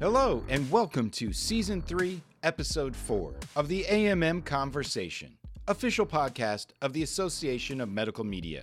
Hello, and welcome to Season 3, Episode 4 of the AMM Conversation, official podcast of the Association of Medical Media.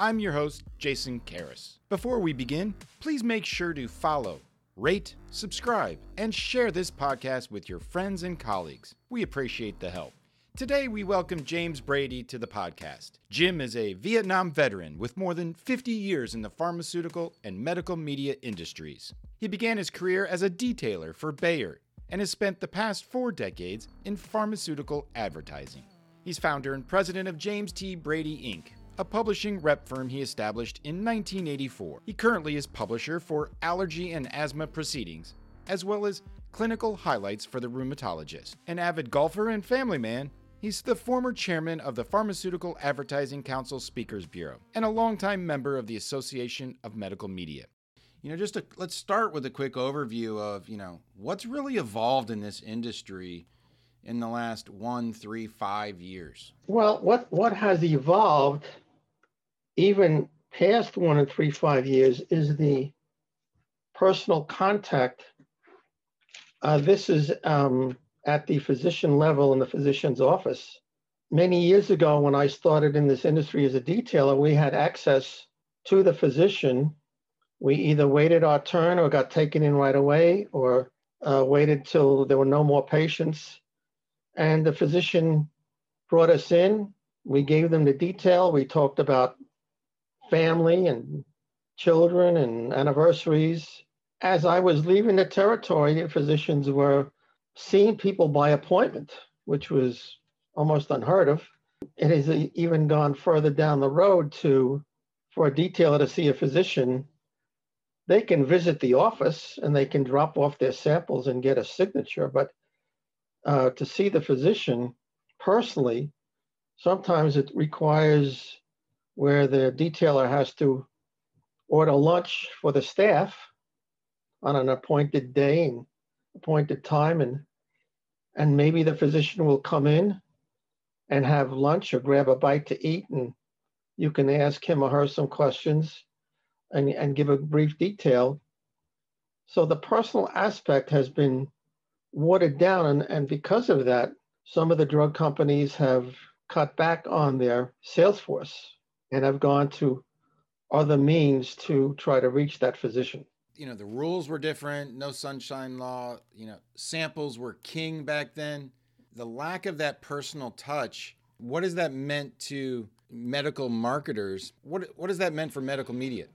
I'm your host, Jason Karras. Before we begin, please make sure to follow, rate, subscribe, and share this podcast with your friends and colleagues. We appreciate the help. Today, we welcome James Brady to the podcast. Jim is a Vietnam veteran with more than 50 years in the pharmaceutical and medical media industries. He began his career as a detailer for Bayer and has spent the past four decades in pharmaceutical advertising. He's founder and president of James T. Brady Inc., a publishing rep firm he established in 1984. He currently is publisher for Allergy and Asthma Proceedings, as well as clinical highlights for the rheumatologist. An avid golfer and family man, He's the former chairman of the Pharmaceutical Advertising Council Speakers Bureau and a longtime member of the Association of Medical Media. You know, just to, let's start with a quick overview of, you know, what's really evolved in this industry in the last one, three, five years. Well, what, what has evolved even past one and three, five years is the personal contact. Uh, this is um, at the physician level in the physician's office. Many years ago, when I started in this industry as a detailer, we had access to the physician. We either waited our turn or got taken in right away or uh, waited till there were no more patients. And the physician brought us in. We gave them the detail. We talked about family and children and anniversaries. As I was leaving the territory, the physicians were seeing people by appointment, which was almost unheard of. It has even gone further down the road to, for a detailer to see a physician, they can visit the office and they can drop off their samples and get a signature. But uh, to see the physician personally, sometimes it requires where the detailer has to order lunch for the staff on an appointed day and appointed time and and maybe the physician will come in and have lunch or grab a bite to eat and you can ask him or her some questions and, and give a brief detail. So the personal aspect has been watered down and, and because of that some of the drug companies have cut back on their sales force and have gone to other means to try to reach that physician. You know the rules were different no sunshine law you know samples were king back then. The lack of that personal touch what has that meant to medical marketers? What what has that meant for medical media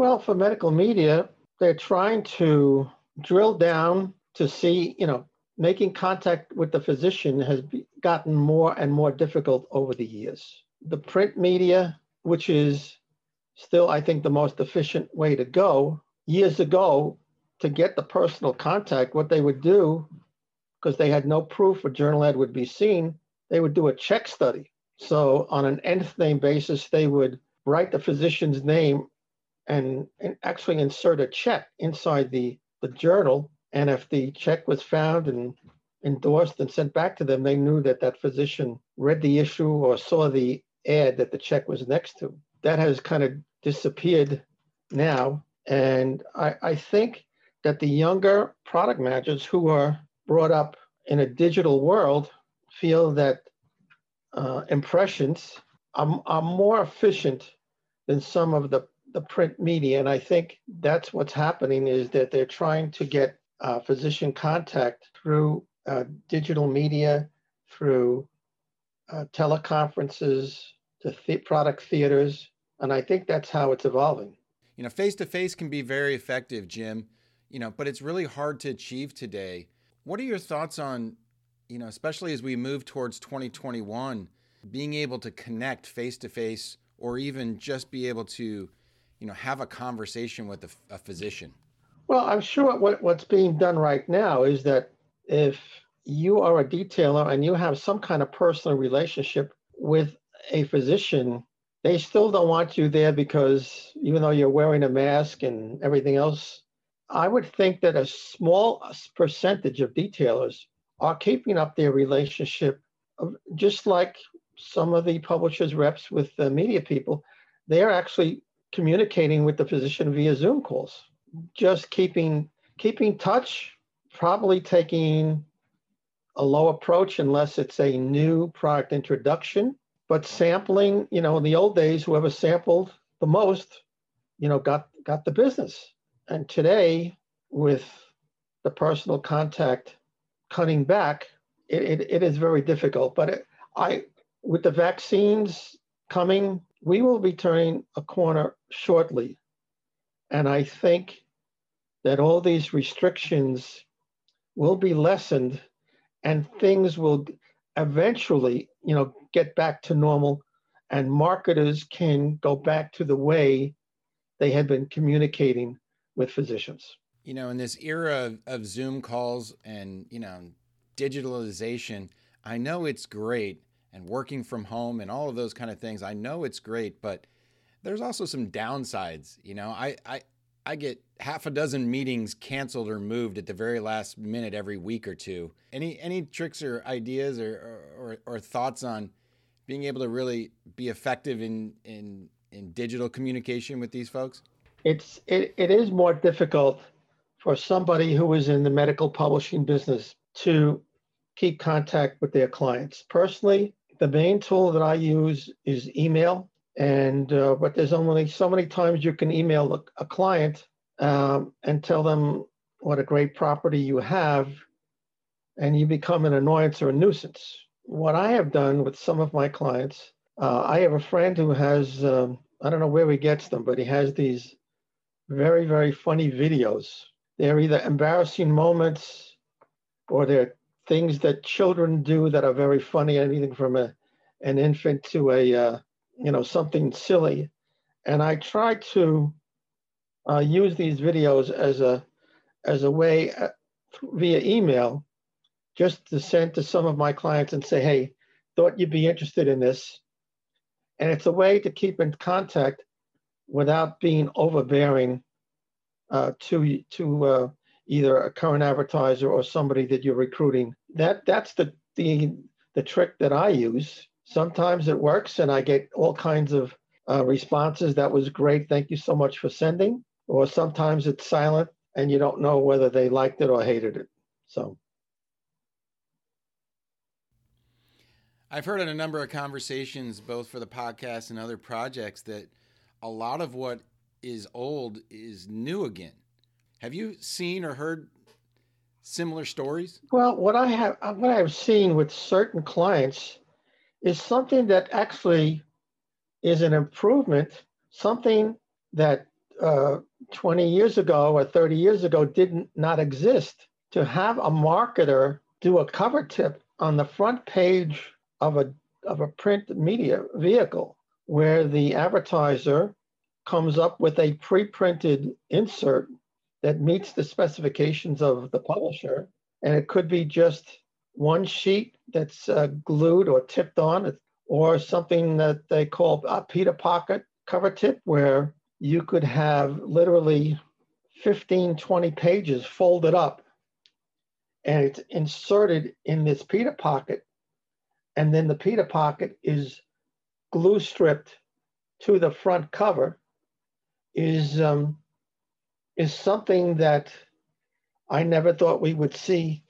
well for medical media they're trying to drill down to see you know making contact with the physician has gotten more and more difficult over the years the print media which is still i think the most efficient way to go years ago to get the personal contact, what they would do, because they had no proof a journal ad would be seen, they would do a check study. So on an nth name basis, they would write the physician's name and, and actually insert a check inside the, the journal. And if the check was found and endorsed and sent back to them, they knew that that physician read the issue or saw the ad that the check was next to. That has kind of disappeared now. And I, I think that the younger product managers who are brought up in a digital world feel that uh, impressions are, are more efficient than some of the, the print media. And I think that's what's happening is that they're trying to get uh, physician contact through uh, digital media, through uh, teleconferences, to product theaters. And I think that's how it's evolving. You know, face to face can be very effective, Jim, you know, but it's really hard to achieve today. What are your thoughts on, you know, especially as we move towards 2021, being able to connect face to face or even just be able to, you know, have a conversation with a, a physician? Well, I'm sure what, what's being done right now is that if you are a detailer and you have some kind of personal relationship with a physician, they still don't want you there because even though you're wearing a mask and everything else, I would think that a small percentage of detailers are keeping up their relationship, just like some of the publishers' reps with the media people. They're actually communicating with the physician via Zoom calls, just keeping keeping touch, probably taking a low approach unless it's a new product introduction. But sampling, you know, in the old days, whoever sampled the most, you know, got got the business. And today, with the personal contact cutting back, it, it, it is very difficult. But it, I, with the vaccines coming, we will be turning a corner shortly. And I think that all these restrictions will be lessened and things will eventually, you know, get back to normal and marketers can go back to the way they had been communicating with physicians. You know, in this era of, of Zoom calls and, you know, digitalization, I know it's great and working from home and all of those kind of things. I know it's great, but there's also some downsides. You know, I, I, I get half a dozen meetings canceled or moved at the very last minute every week or two. Any any tricks or ideas or or, or thoughts on being able to really be effective in in in digital communication with these folks? It's it, it is more difficult for somebody who is in the medical publishing business to keep contact with their clients. Personally, the main tool that I use is email. And uh, but there's only so many times you can email a, a client um, and tell them what a great property you have, and you become an annoyance or a nuisance. What I have done with some of my clients, uh, I have a friend who has um, I don't know where he gets them, but he has these very very funny videos. They're either embarrassing moments or they're things that children do that are very funny, anything from a, an infant to a, uh, you know, something silly. And I try to uh, use these videos as a, as a way uh, via email, just to send to some of my clients and say, hey, thought you'd be interested in this. And it's a way to keep in contact without being overbearing uh, to, to uh, either a current advertiser or somebody that you're recruiting. That that's the the the trick that I use. Sometimes it works, and I get all kinds of uh, responses. That was great. Thank you so much for sending. Or sometimes it's silent, and you don't know whether they liked it or hated it. So. I've heard in a number of conversations, both for the podcast and other projects, that a lot of what is old is new again. Have you seen or heard similar stories? Well, what I have uh, what I've seen with certain clients is something that actually is an improvement, something that uh, 20 years ago or 30 years ago did not exist. To have a marketer do a cover tip on the front page of a of a print media vehicle where the advertiser comes up with a pre-printed insert that meets the specifications of the publisher. And it could be just one sheet that's uh, glued or tipped on, or something that they call a Peter Pocket cover tip, where you could have literally 15, 20 pages folded up and it's inserted in this Peter Pocket. And then the Peter Pocket is glue stripped to the front cover, is um, is something that I never thought we would see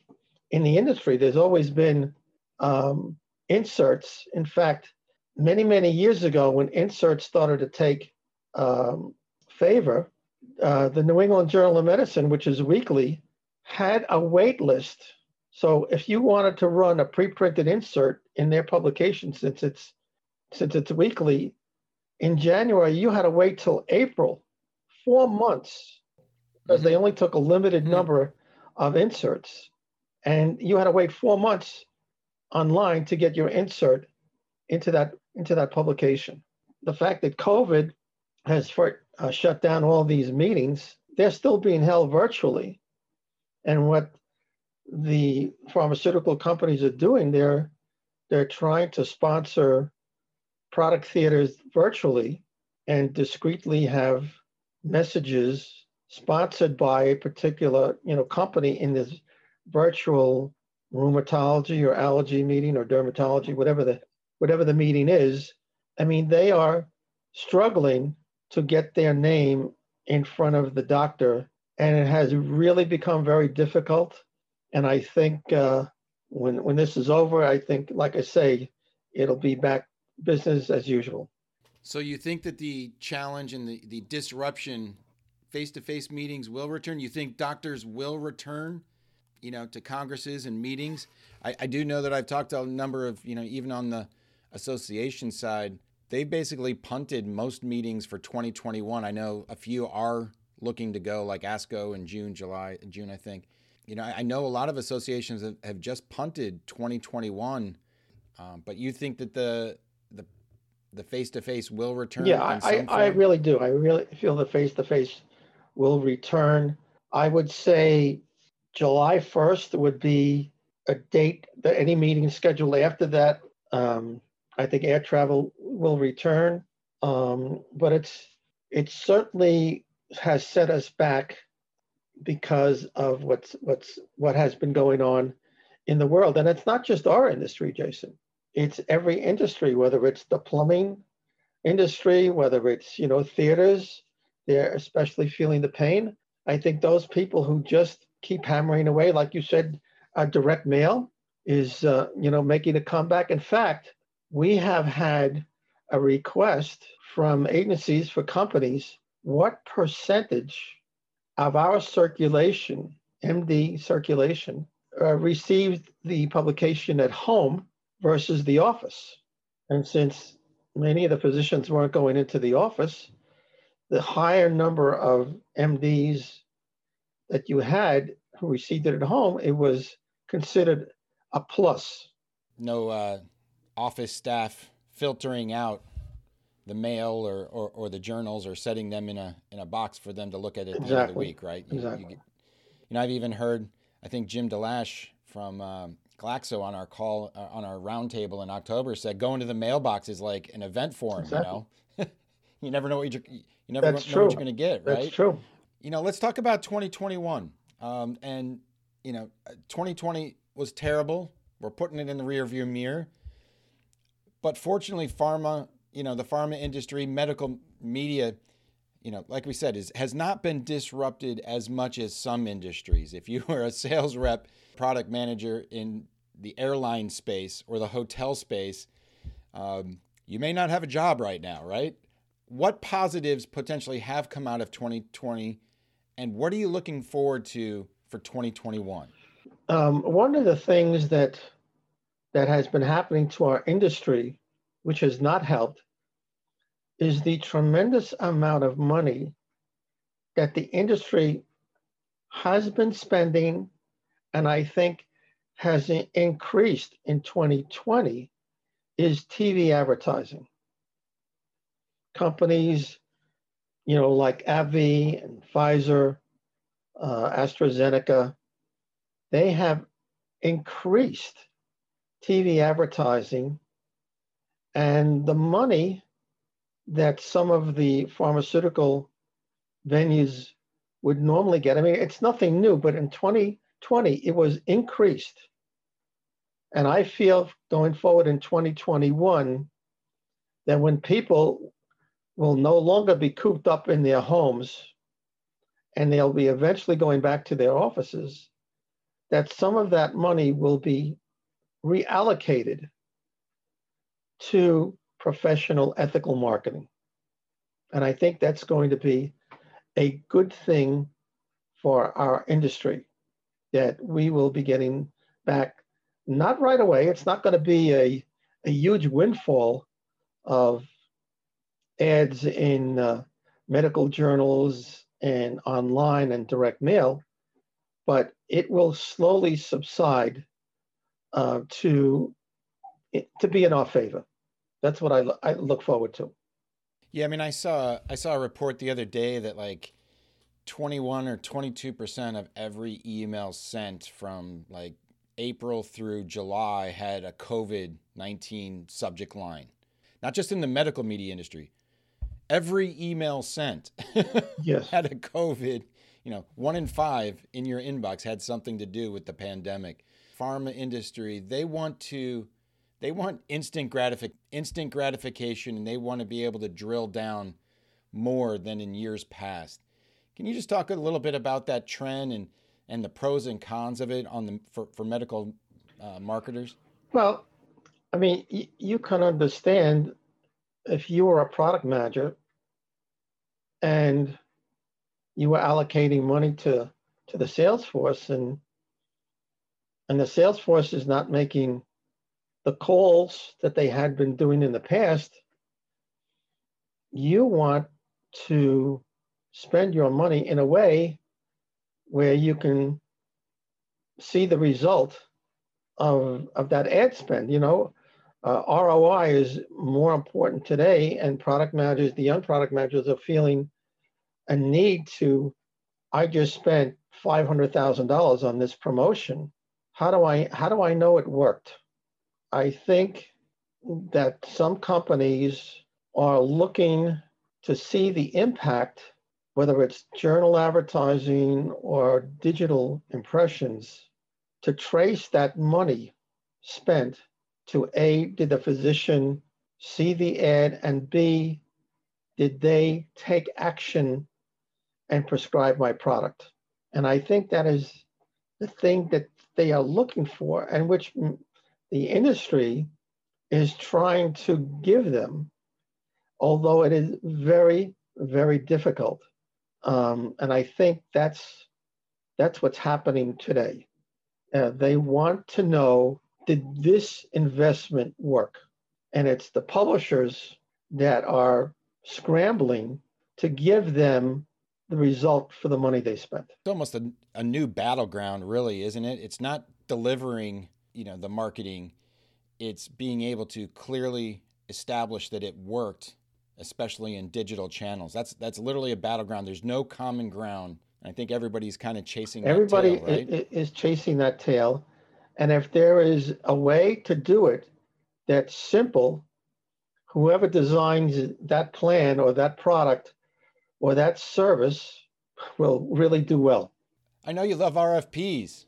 in the industry. There's always been um, inserts. In fact, many, many years ago, when inserts started to take um, favor, uh, the New England Journal of Medicine, which is weekly, had a wait list. So if you wanted to run a pre-printed insert in their publication, since it's since it's weekly, in January you had to wait till April, four months because they only took a limited mm-hmm. number of inserts. And you had to wait four months online to get your insert into that into that publication. The fact that COVID has for, uh, shut down all these meetings, they're still being held virtually. And what the pharmaceutical companies are doing, they're they're trying to sponsor product theaters virtually and discreetly have messages sponsored by a particular you know company in this virtual rheumatology or allergy meeting or dermatology whatever the whatever the meeting is i mean they are struggling to get their name in front of the doctor and it has really become very difficult. And I think uh, when when this is over, I think, like I say, it'll be back business as usual. So you think that the challenge and the, the disruption, face to face meetings will return? You think doctors will return, you know, to congresses and meetings? I, I do know that I've talked to a number of, you know, even on the association side, they basically punted most meetings for 2021. I know a few are looking to go, like ASCO in June, July, June, I think. You know, I know a lot of associations have, have just punted 2021. Um, but you think that the the the face to face will return? Yeah, I, I really do. I really feel the face to face will return. I would say July 1st would be a date that any meeting scheduled after that. Um, I think air travel will return, um, but it's it certainly has set us back because of what's what's what has been going on in the world, and it's not just our industry, Jason. It's every industry, whether it's the plumbing industry, whether it's you know theaters, they're especially feeling the pain. I think those people who just keep hammering away, like you said, uh, direct mail is uh, you know making a comeback. In fact, we have had a request from agencies for companies what percentage of our circulation, MD circulation, uh, received the publication at home versus the office. And since many of the physicians weren't going into the office, the higher number of MDs that you had who received it at home, it was considered a plus. No uh, office staff filtering out the mail or, or, or, the journals or setting them in a in a box for them to look at it exactly. the end of the week, right? You, exactly. You, you, know, I've even heard, I think Jim Delash from um, Glaxo on our call uh, on our roundtable in October said going to the mailbox is like an event for him. Exactly. You know, you never know what you're you never That's know true. what you're going to get. Right? That's true. You know, let's talk about 2021. Um, and you know, 2020 was terrible. We're putting it in the rearview mirror. But fortunately, pharma, you know, the pharma industry, medical media, you know, like we said, is has not been disrupted as much as some industries. If you were a sales rep, product manager in the airline space or the hotel space, um, you may not have a job right now, right? What positives potentially have come out of 2020, and what are you looking forward to for 2021? Um, one of the things that that has been happening to our industry, which has not helped, is the tremendous amount of money that the industry has been spending and I think has increased in 2020 is TV advertising. Companies, you know, like AbbVie and Pfizer, uh, AstraZeneca, they have increased TV advertising and the money that some of the pharmaceutical venues would normally get. I mean, it's nothing new, but in 2020, it was increased. And I feel going forward in 2021 that when people will no longer be cooped up in their homes and they'll be eventually going back to their offices, that some of that money will be reallocated to professional ethical marketing. And I think that's going to be a good thing for our industry that we will be getting back, not right away. It's not going to be a, a huge windfall of ads in uh, medical journals and online and direct mail, but it will slowly subside uh, to to be in our favor. That's what I, I look forward to. Yeah, I mean, I saw I saw a report the other day that like 21 or 22 percent of every email sent from like April through July had a COVID 19 subject line. Not just in the medical media industry. Every email sent yes. had a COVID, you know, one in five in your inbox had something to do with the pandemic. Pharma industry, they want to they want instant gratific- instant gratification and they want to be able to drill down more than in years past. Can you just talk a little bit about that trend and, and the pros and cons of it on the for, for medical uh, marketers? Well, I mean, y- you can understand if you were a product manager and you were allocating money to to the sales force and and the sales force is not making the calls that they had been doing in the past. You want to spend your money in a way where you can see the result of of that ad spend you know uh, ROI is more important today, and product managers, the young product managers, are feeling a need to. I just spent five hundred thousand dollars on this promotion. How do I how do I know it worked? I think that some companies are looking to see the impact, whether it's journal advertising or digital impressions, to trace that money spent to A, did the physician see the ad? And B, did they take action and prescribe my product? And I think that is the thing that they are looking for, and which the industry is trying to give them, although it is very, very difficult. Um, and I think that's that's what's happening today. Uh, they want to know did this investment work? And it's the publishers that are scrambling to give them the result for the money they spent. It's almost a, a new battleground, really, isn't it? It's not delivering, you know, the marketing. It's being able to clearly establish that it worked, especially in digital channels. That's that's literally a battleground. There's no common ground. I think everybody's kind of chasing. Everybody tail, right? is chasing that tail, and if there is a way to do it that's simple, whoever designs that plan or that product or that service will really do well. I know you love RFPs.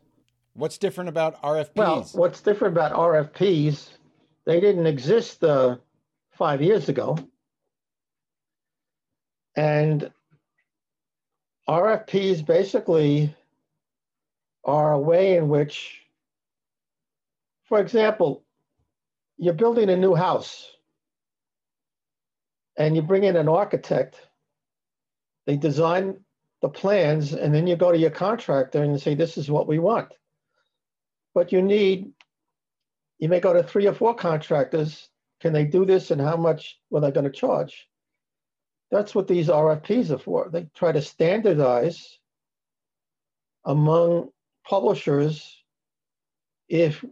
What's different about RFPs? Well, what's different about RFPs, they didn't exist uh, five years ago. And RFPs basically are a way in which for example, you're building a new house and you bring in an architect, they design the plans, and then you go to your contractor and say, This is what we want. But you need, you may go to three or four contractors. Can they do this and how much were they going to charge? That's what these RFPs are for. They try to standardize among publishers if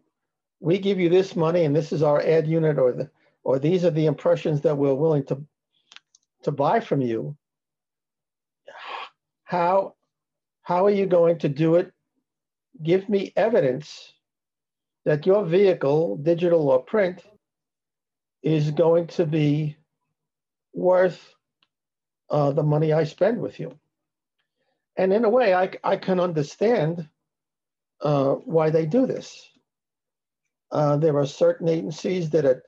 we give you this money and this is our ad unit or the or these are the impressions that we're willing to to buy from you how how are you going to do it? Give me evidence that your vehicle digital or print is going to be worth uh, the money i spend with you. And in a way i, I can understand uh, why they do this uh, there are certain agencies that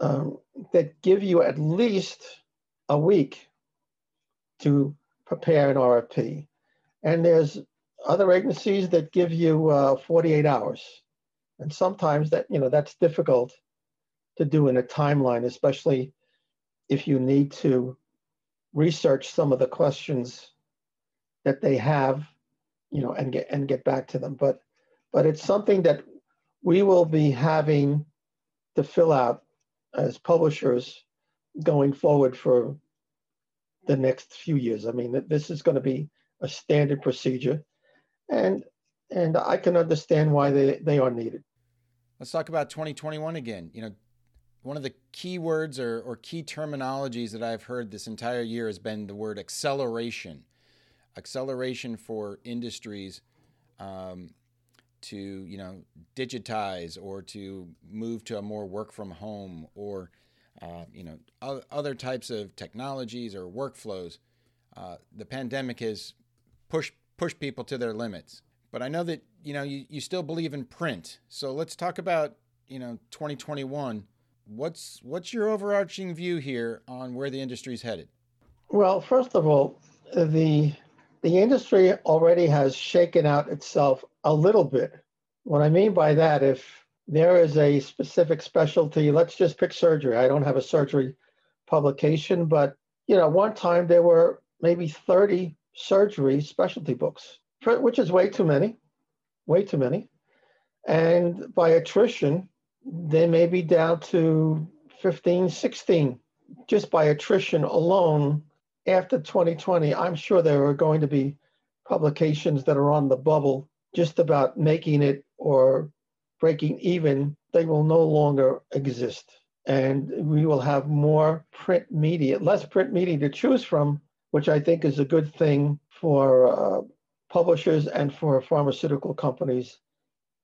um, that give you at least a week to prepare an RFP, and there's other agencies that give you uh, 48 hours, and sometimes that you know that's difficult to do in a timeline, especially if you need to research some of the questions that they have, you know, and get and get back to them. But but it's something that we will be having to fill out as publishers going forward for the next few years. I mean, this is going to be a standard procedure, and and I can understand why they, they are needed. Let's talk about 2021 again. You know, one of the key words or, or key terminologies that I've heard this entire year has been the word acceleration. Acceleration for industries um, to you know digitize or to move to a more work from home or uh, you know other types of technologies or workflows. Uh, the pandemic has pushed pushed people to their limits. But I know that you know you, you still believe in print. So let's talk about you know 2021. What's what's your overarching view here on where the industry is headed? Well, first of all, the the industry already has shaken out itself a little bit. What I mean by that, if there is a specific specialty, let's just pick surgery. I don't have a surgery publication, but you know, one time there were maybe 30 surgery specialty books, which is way too many, way too many. And by attrition, they may be down to 15, 16 just by attrition alone after 2020, I'm sure there are going to be publications that are on the bubble just about making it or breaking even. They will no longer exist. And we will have more print media, less print media to choose from, which I think is a good thing for uh, publishers and for pharmaceutical companies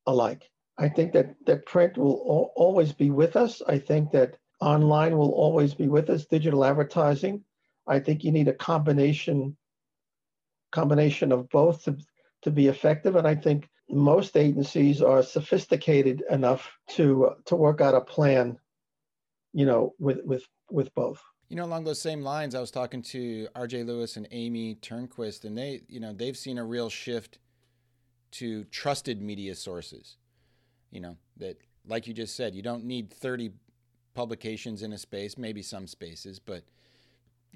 alike. I think that, that print will always be with us. I think that online will always be with us, digital advertising. I think you need a combination combination of both to, to be effective. And I think most agencies are sophisticated enough to to work out a plan, you know, with with with both. You know, along those same lines, I was talking to R.J. Lewis and Amy Turnquist, and they, you know, they've seen a real shift to trusted media sources. You know, that, like you just said, you don't need 30 publications in a space, maybe some spaces, but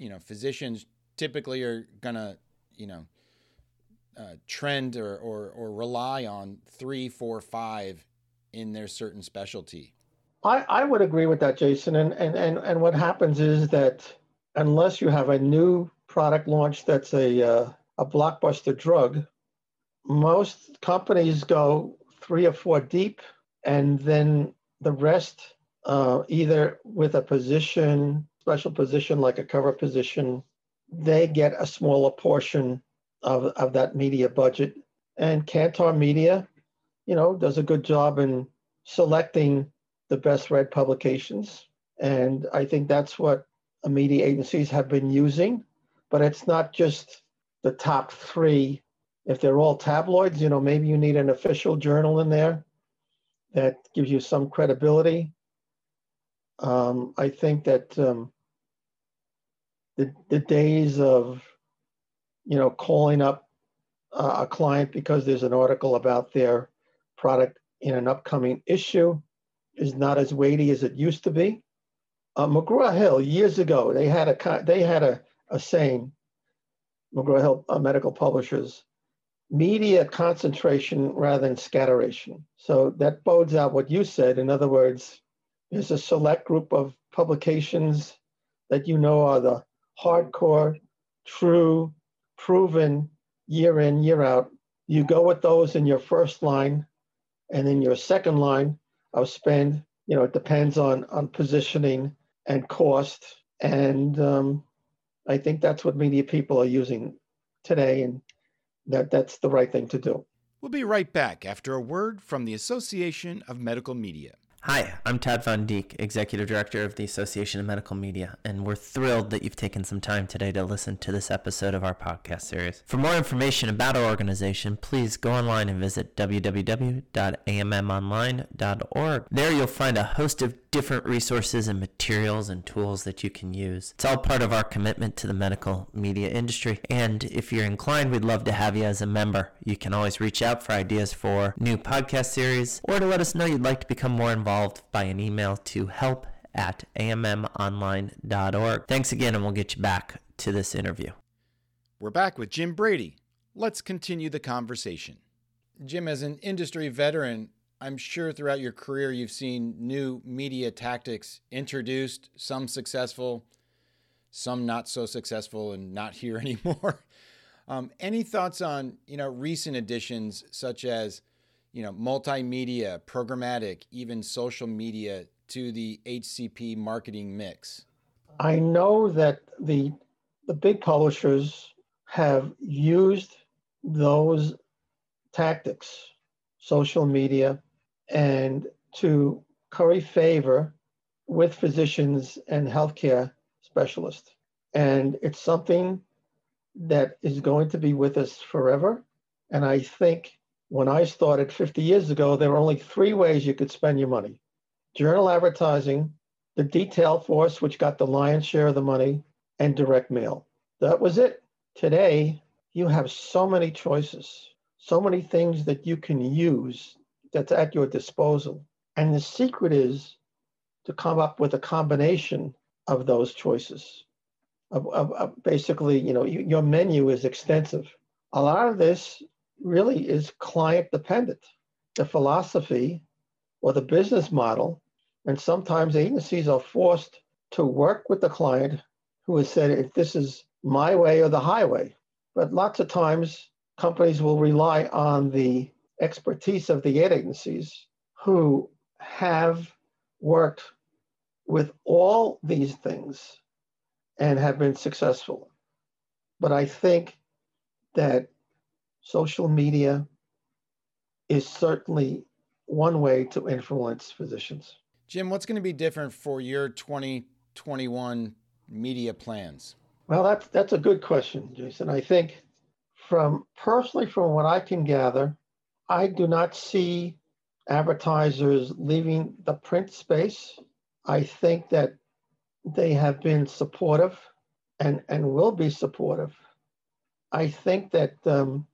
you know, physicians typically are gonna, you know, uh, trend or, or or rely on three, four, five in their certain specialty. I, I would agree with that, Jason. And, and and and what happens is that unless you have a new product launch that's a uh, a blockbuster drug, most companies go three or four deep, and then the rest uh, either with a position, special position like a cover position, they get a smaller portion of, of that media budget. And Kantar Media, you know, does a good job in selecting the best read publications. And I think that's what media agencies have been using. But it's not just the top three. If they're all tabloids, you know, maybe you need an official journal in there that gives you some credibility. Um, I think that um, the the days of you know calling up uh, a client because there's an article about their product in an upcoming issue is not as weighty as it used to be. Uh, McGraw Hill years ago they had a they had a, a saying. McGraw Hill uh, Medical Publishers, media concentration rather than scatteration. So that bodes out what you said. In other words, there's a select group of publications that you know are the hardcore, true, proven year in, year out. You go with those in your first line, and in your second line of spend, you know, it depends on on positioning and cost. And um, I think that's what media people are using today, and that that's the right thing to do. We'll be right back after a word from the Association of Medical Media. Hi, I'm Todd Von Deak, Executive Director of the Association of Medical Media, and we're thrilled that you've taken some time today to listen to this episode of our podcast series. For more information about our organization, please go online and visit www.ammonline.org. There you'll find a host of different resources and materials and tools that you can use. It's all part of our commitment to the medical media industry. And if you're inclined, we'd love to have you as a member. You can always reach out for ideas for new podcast series or to let us know you'd like to become more involved by an email to help at ammonline.org. Thanks again, and we'll get you back to this interview. We're back with Jim Brady. Let's continue the conversation. Jim, as an industry veteran, I'm sure throughout your career you've seen new media tactics introduced, some successful, some not so successful and not here anymore. um, any thoughts on you know recent additions such as you know multimedia, programmatic, even social media to the HCP marketing mix? I know that the the big publishers have used those tactics, social media, and to curry favor with physicians and healthcare specialists. And it's something that is going to be with us forever. And I think when I started 50 years ago, there were only three ways you could spend your money journal advertising, the detail force, which got the lion's share of the money, and direct mail. That was it. Today, you have so many choices, so many things that you can use that's at your disposal. And the secret is to come up with a combination of those choices. Of, of, of basically, you know, you, your menu is extensive. A lot of this really is client dependent. The philosophy or the business model, and sometimes agencies are forced to work with the client who has said, if this is my way or the highway. But lots of times, companies will rely on the expertise of the ad agencies who have worked with all these things and have been successful. But I think that social media is certainly one way to influence physicians. Jim, what's going to be different for your 2021 media plans? Well, that's that's a good question, Jason. I think from personally from what I can gather, I do not see advertisers leaving the print space. I think that they have been supportive and, and will be supportive. I think that um,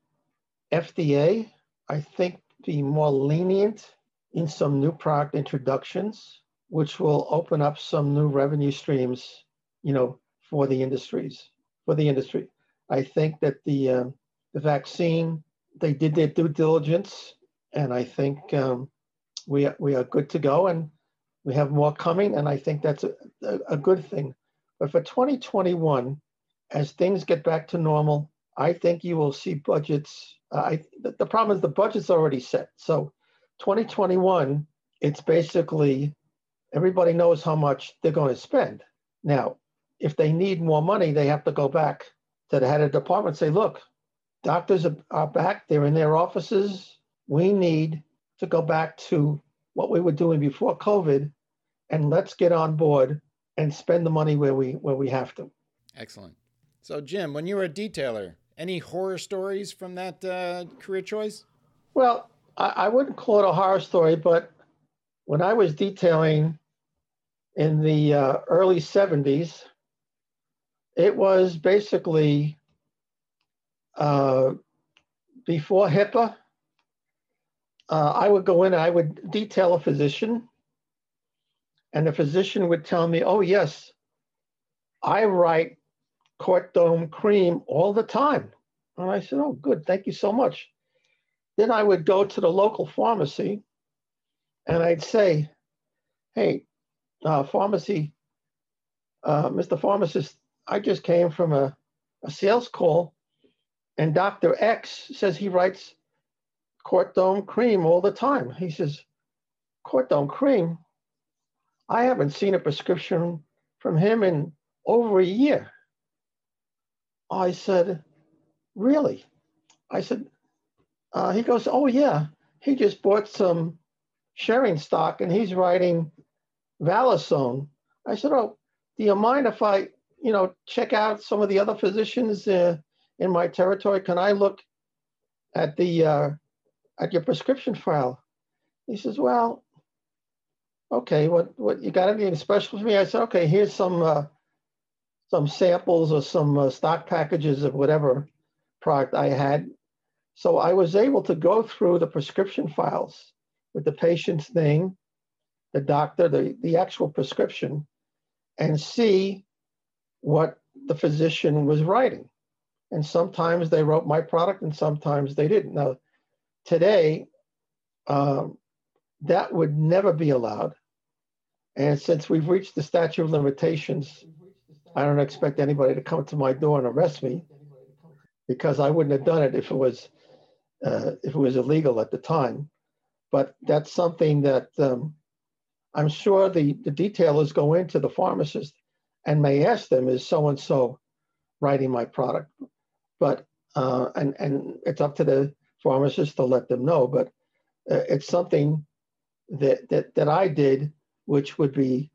FDA, I think, be more lenient in some new product introductions, which will open up some new revenue streams, you know, for the industries, for the industry. I think that the uh, the vaccine, they did their due diligence, and I think um, we we are good to go, and we have more coming, and I think that's a, a, a good thing. But for 2021, as things get back to normal, I think you will see budgets. Uh, I, the, problem is the budget's already set. So 2021, it's basically everybody knows how much they're going to spend. Now, if they need more money, they have to go back to the head of department and say, look, doctors are, are back, they're in their offices. We need to go back to what we were doing before COVID and let's get on board and spend the money where we where we have to. Excellent. So Jim, when you were a detailer, any horror stories from that uh, career choice? Well, I, I wouldn't call it a horror story, but when I was detailing in the uh, early 70s, it was basically uh, before HIPAA. Uh, I would go in and I would detail a physician, and the physician would tell me, Oh, yes, I write Cortone cream all the time. And I said, Oh, good, thank you so much. Then I would go to the local pharmacy and I'd say, Hey, uh, pharmacy, uh, Mr. Pharmacist, I just came from a, a sales call, and Dr. X says he writes Cortone cream all the time. He says, Cortone cream? I haven't seen a prescription from him in over a year. I said, Really? I said, uh, He goes, Oh, yeah. He just bought some Schering stock and he's writing Valisone. I said, Oh, do you mind if I you know, check out some of the other physicians uh, in my territory. Can I look at the uh, at your prescription file? He says, well, okay, what what you got anything special for me? I said, okay, here's some uh, some samples or some uh, stock packages of whatever product I had. So I was able to go through the prescription files with the patient's name, the doctor, the, the actual prescription, and see what the physician was writing. And sometimes they wrote my product and sometimes they didn't. Now, today, um, that would never be allowed. And since we've reached the statute of limitations, I don't expect anybody to come to my door and arrest me because I wouldn't have done it if it was uh, if it was illegal at the time. But that's something that um, I'm sure the, the detailers go into the pharmacist and may ask them, is so and so writing my product? But uh, and and it's up to the pharmacist to let them know. But uh, it's something that that that I did, which would be,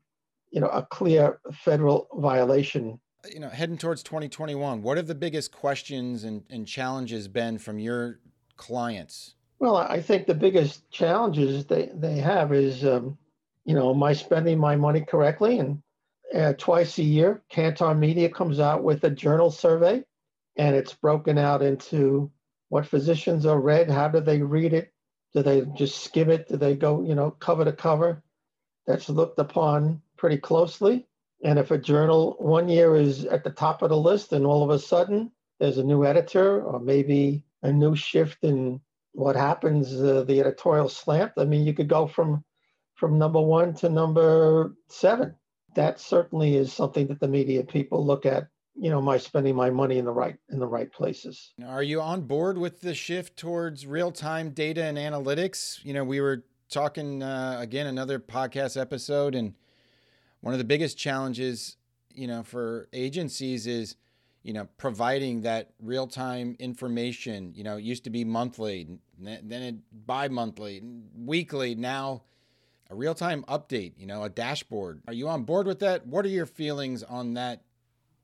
you know, a clear federal violation. You know, heading towards 2021, what have the biggest questions and, and challenges been from your clients? Well, I think the biggest challenges they, they have is, um, you know, am I spending my money correctly? And uh, twice a year, Kantar Media comes out with a journal survey. And it's broken out into what physicians are read, how do they read it? Do they just skim it? Do they go, you know, cover to cover? That's looked upon pretty closely. And if a journal one year is at the top of the list and all of a sudden there's a new editor or maybe a new shift in what happens, uh, the editorial slant, I mean, you could go from from number one to number seven. That certainly is something that the media people look at. You know, my spending my money in the right in the right places. Are you on board with the shift towards real time data and analytics? You know, we were talking uh, again another podcast episode, and one of the biggest challenges, you know, for agencies is you know, providing that real time information. You know, it used to be monthly, then it bi monthly, weekly. Now, a real time update. You know, a dashboard. Are you on board with that? What are your feelings on that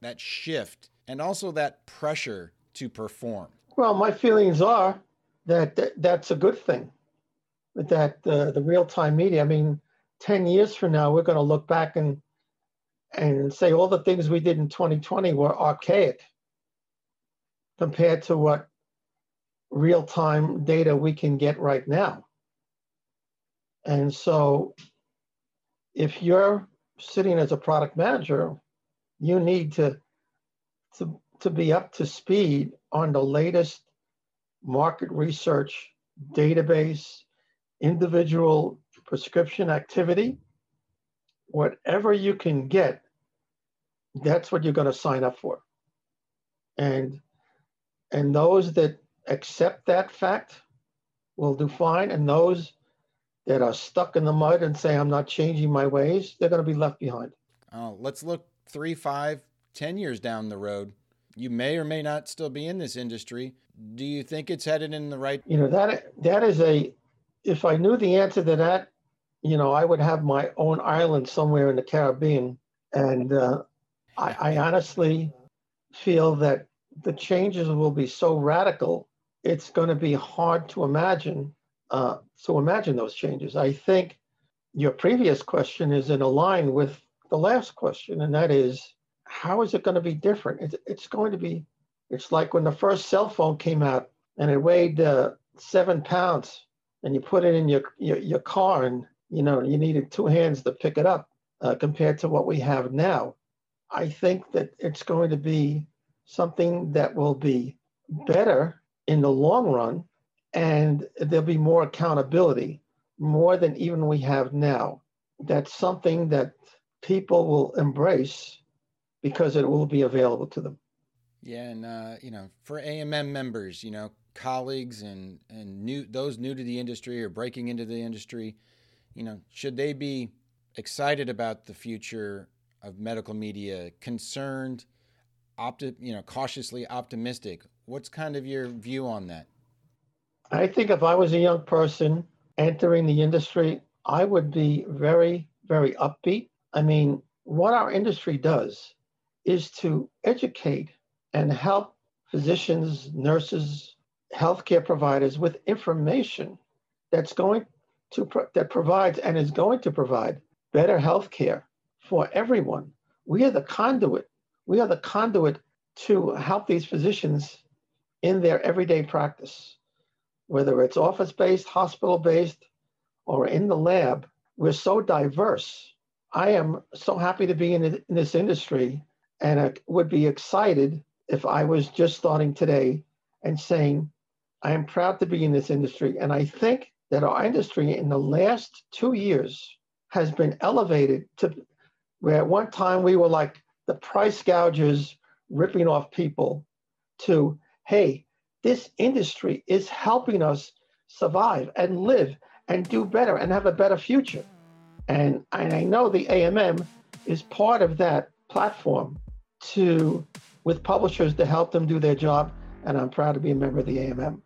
that shift and also that pressure to perform? Well, my feelings are that, that that's a good thing. That uh, the real time media. I mean, ten years from now, we're going to look back and and say all the things we did in 2020 were archaic compared to what real time data we can get right now. And so if you're sitting as a product manager, you need to, to, to be up to speed on the latest market research database, individual prescription activity, whatever you can get, that's what you're going to sign up for. And and those that accept that fact will do fine. And those that are stuck in the mud and say, I'm not changing my ways, they're going to be left behind. Oh, let's look three, five, ten years down the road. You may or may not still be in this industry. Do you think it's headed in the right? You know that that is a. If I knew the answer to that, you know, I would have my own island somewhere in the Caribbean. And uh, I, I honestly feel that the changes will be so radical, it's going to be hard to imagine. Uh, to imagine those changes. I think your previous question is in a line with the last question, and that is, how is it going to be different? It's, it's going to be, it's like when the first cell phone came out and it weighed uh, seven pounds, and you put it in your, your, your car, and you know, you needed two hands to pick it up uh, compared to what we have now. I think that it's going to be something that will be better in the long run, and there'll be more accountability, more than even we have now. That's something that people will embrace because it will be available to them. Yeah, and uh, you know, for AMM members, you know, colleagues and and new those new to the industry or breaking into the industry, you know, should they be excited about the future of medical media, concerned, opti- you know, cautiously optimistic? What's kind of your view on that? I think if I was a young person entering the industry, I would be very, very upbeat. I mean, what our industry does is to educate and help physicians, nurses, healthcare providers with information that's going to that provides and is going to provide better healthcare for everyone. We are the conduit. We are the conduit to help these physicians in their everyday practice, whether it's office based, hospital based, or in the lab. We're so diverse. I am so happy to be in, in this industry and I would be excited if I was just starting today and saying, I am proud to be in this industry. And I think that our industry in the last two years has been elevated to where at one time we were like the price gougers ripping off people to, hey, this industry is helping us survive and live and do better and have a better future. And, and I know the AMM is part of that platform to with publishers to help them do their job. And I'm proud to be a member of the AMM.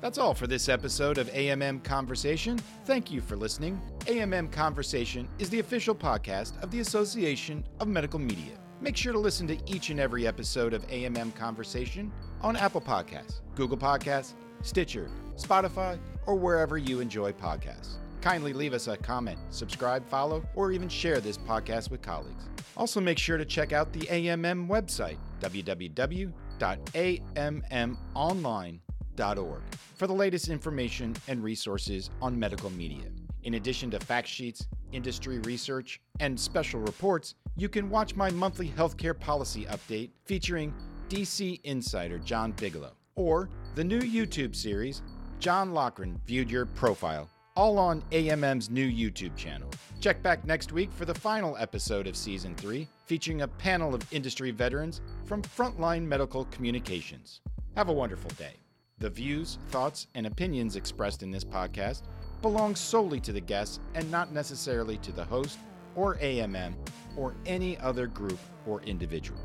That's all for this episode of AMM Conversation. Thank you for listening. AMM Conversation is the official podcast of the Association of Medical Media. Make sure to listen to each and every episode of AMM Conversation on Apple Podcasts, Google Podcasts, Stitcher, Spotify, or wherever you enjoy podcasts. Kindly leave us a comment, subscribe, follow, or even share this podcast with colleagues. Also, make sure to check out the AMM website, www.ammonline.org, for the latest information and resources on medical media. In addition to fact sheets, industry research, and special reports, you can watch my monthly healthcare policy update featuring DC insider John Bigelow, or the new YouTube series, John Loughran Viewed Your Profile, all on AMM's new YouTube channel. Check back next week for the final episode of Season 3, featuring a panel of industry veterans from Frontline Medical Communications. Have a wonderful day. The views, thoughts, and opinions expressed in this podcast belong solely to the guests and not necessarily to the host or AMM or any other group or individual.